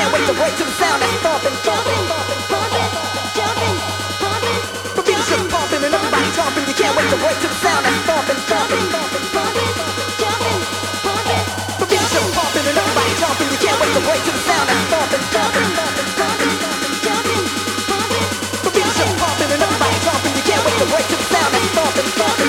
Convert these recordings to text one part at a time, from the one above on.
can't wait to break to the sound that's thumping, thumping, thumping, jumping, pumping. The beat's just bumping and everybody jumping. You can't wait to break to the sound that's thumping, thumping, pumping, jumping, pumping. The beat's just bumping and everybody jumping. You can't wait to break to the sound that's thumping, thumping, thumping, jumping, pumping. The beat's just bumping and everybody jumping. You can't wait to break to the sound that's thumping, thumping.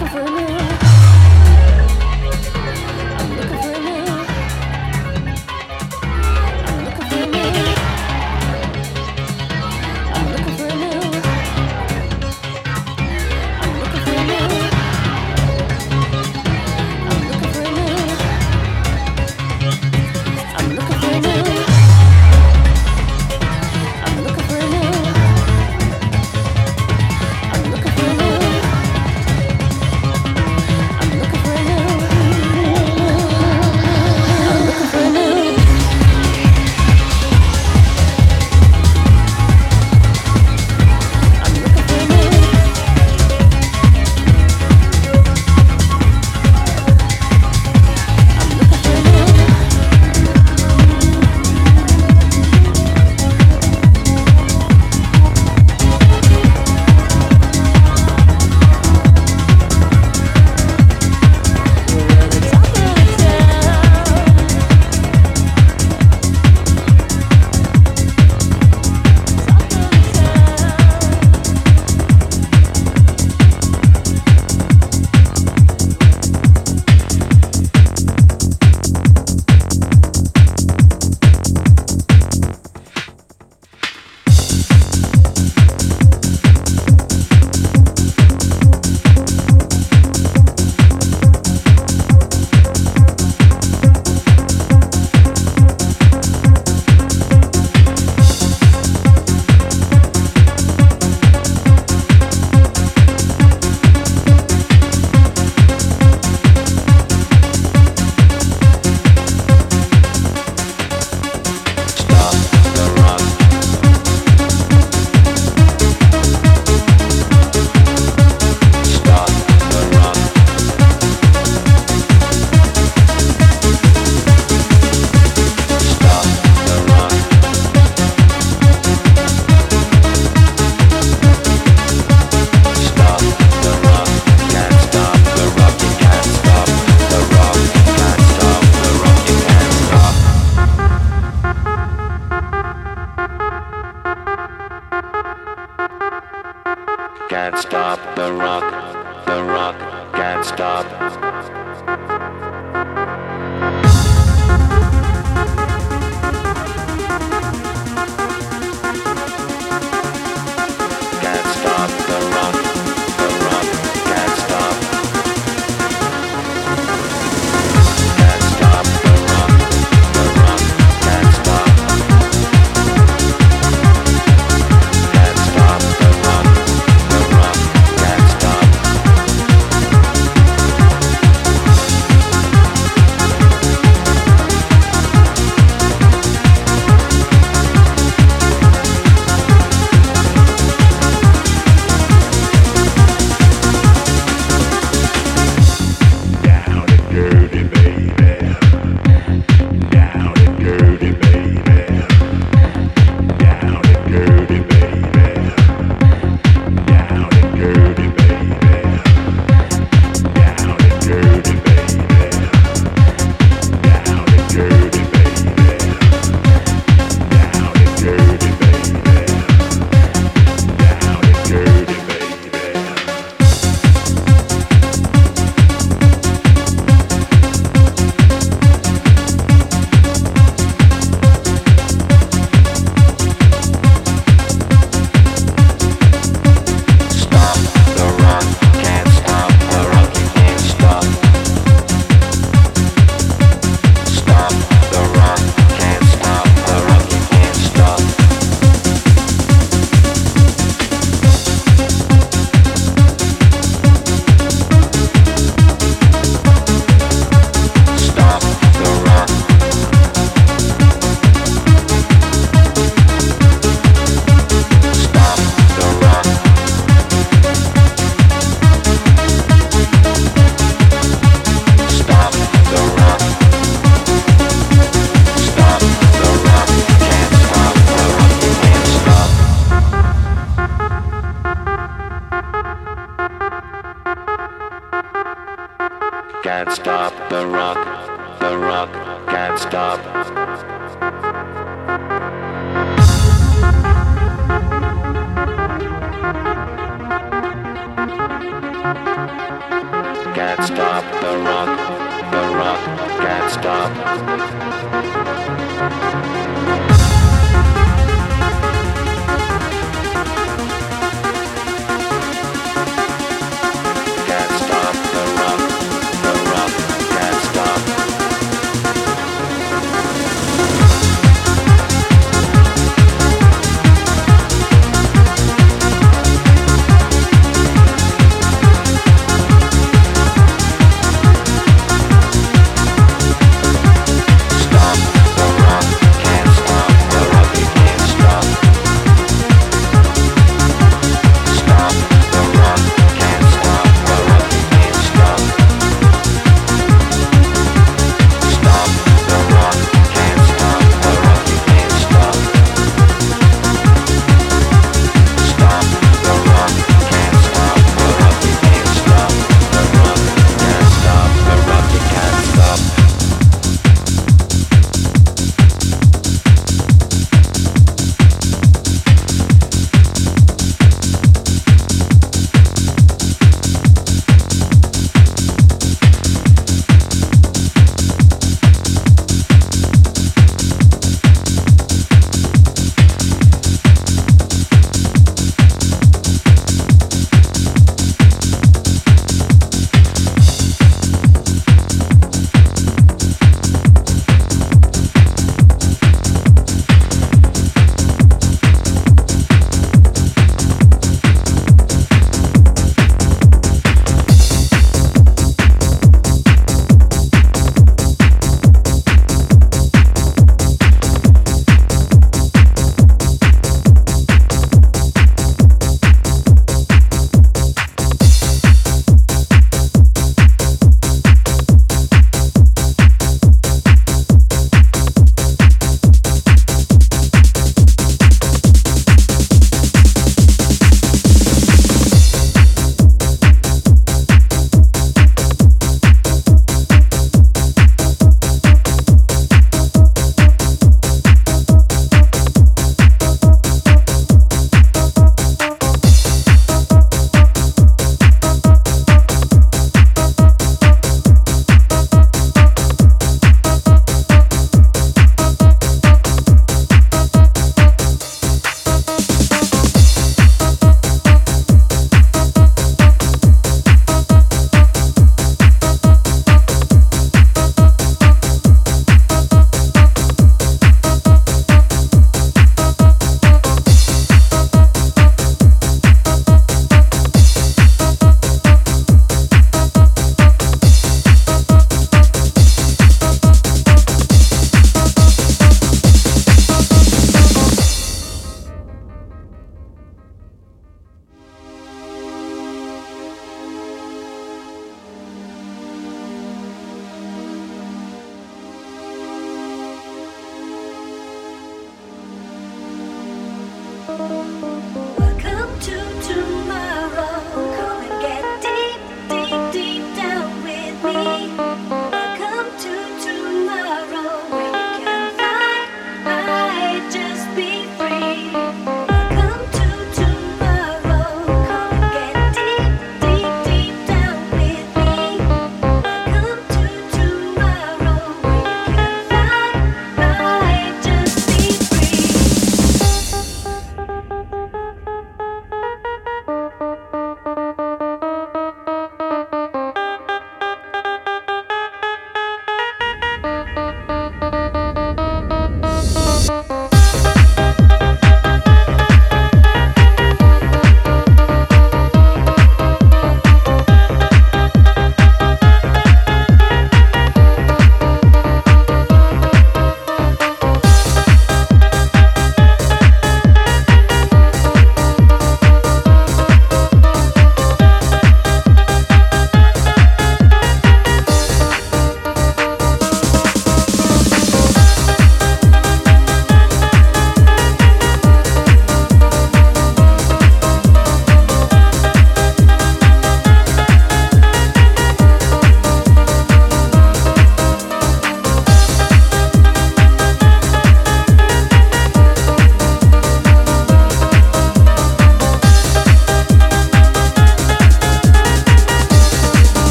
looking for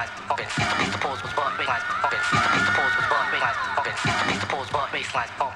Baseline, pop it. Baseline, pop it. Baseline, pop it. Baseline, pop.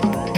Bye.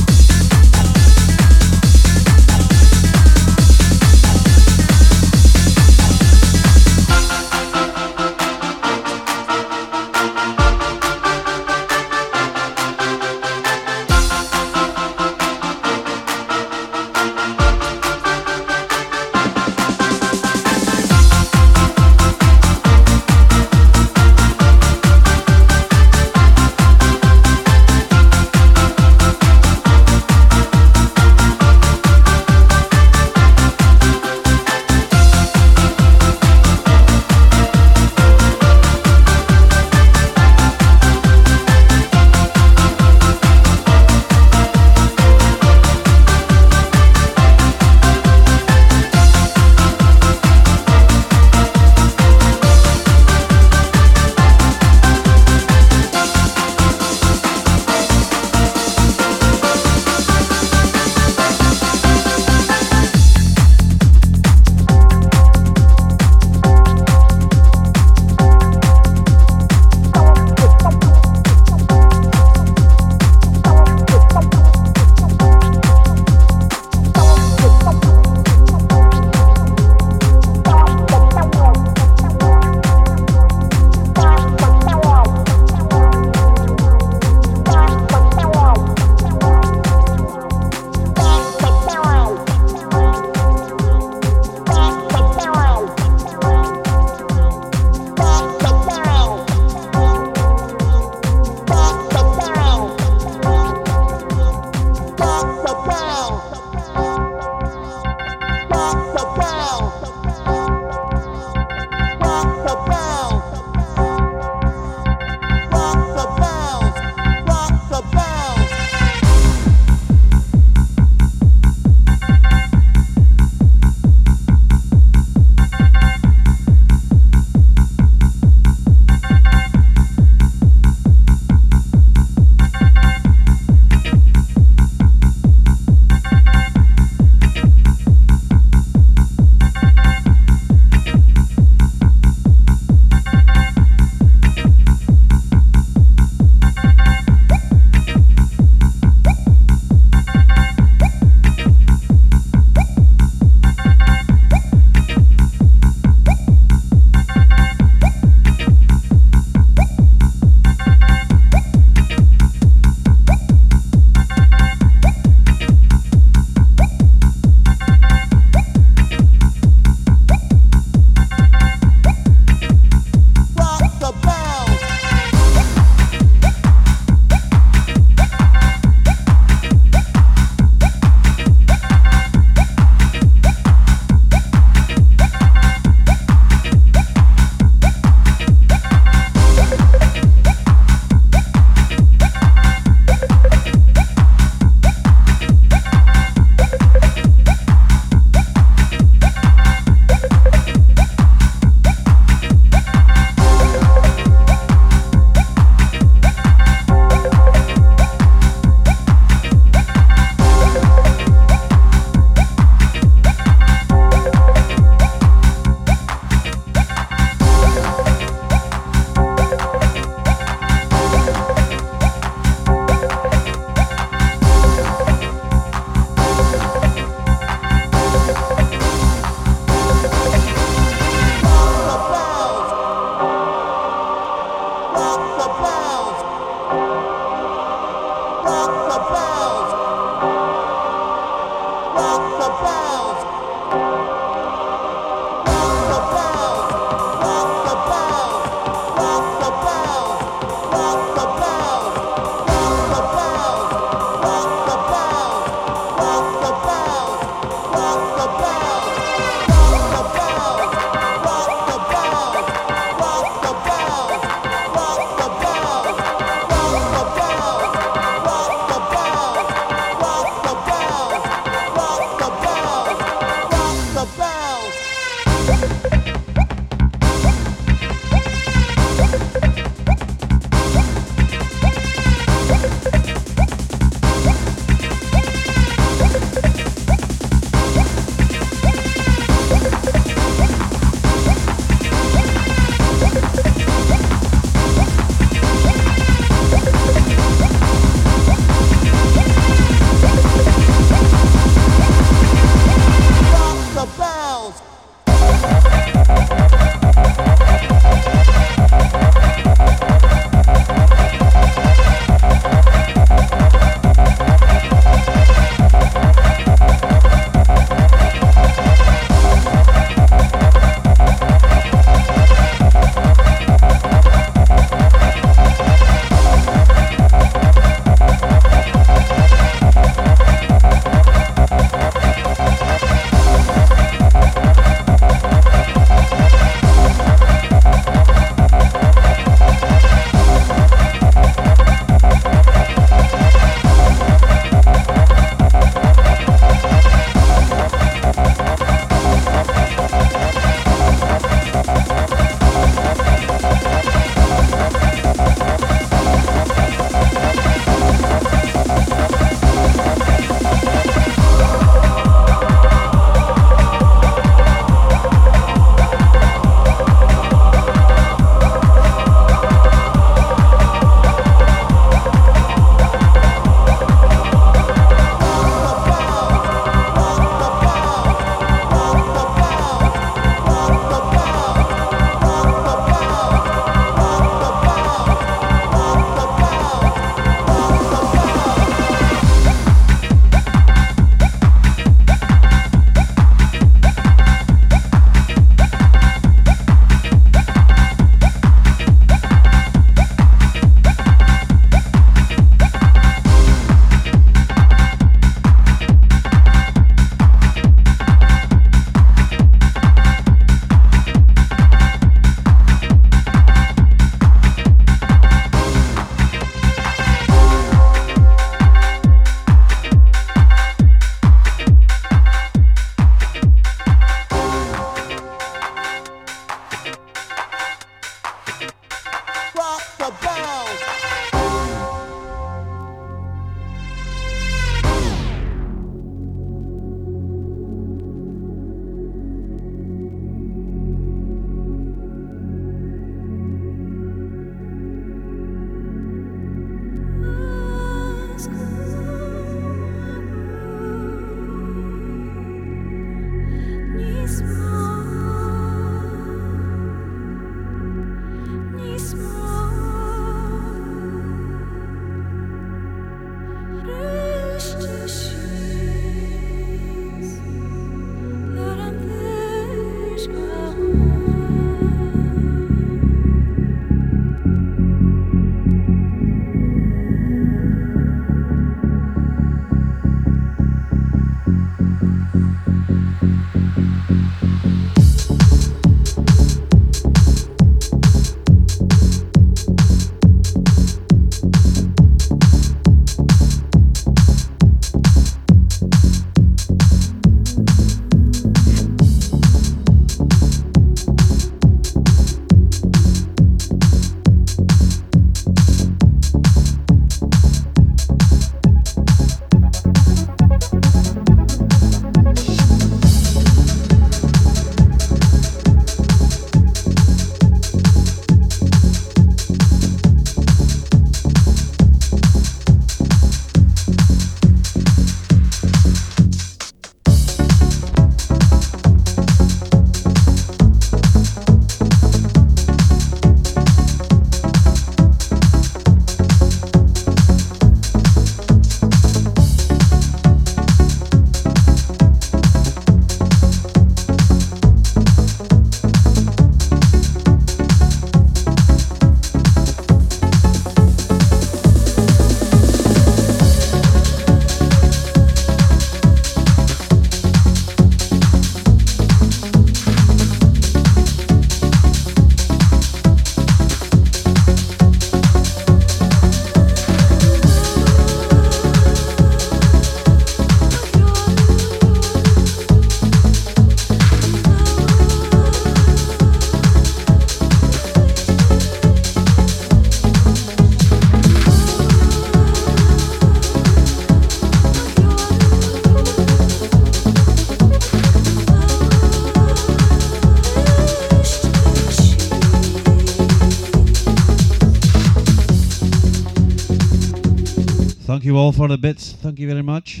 Thank you all for the bits. Thank you very much.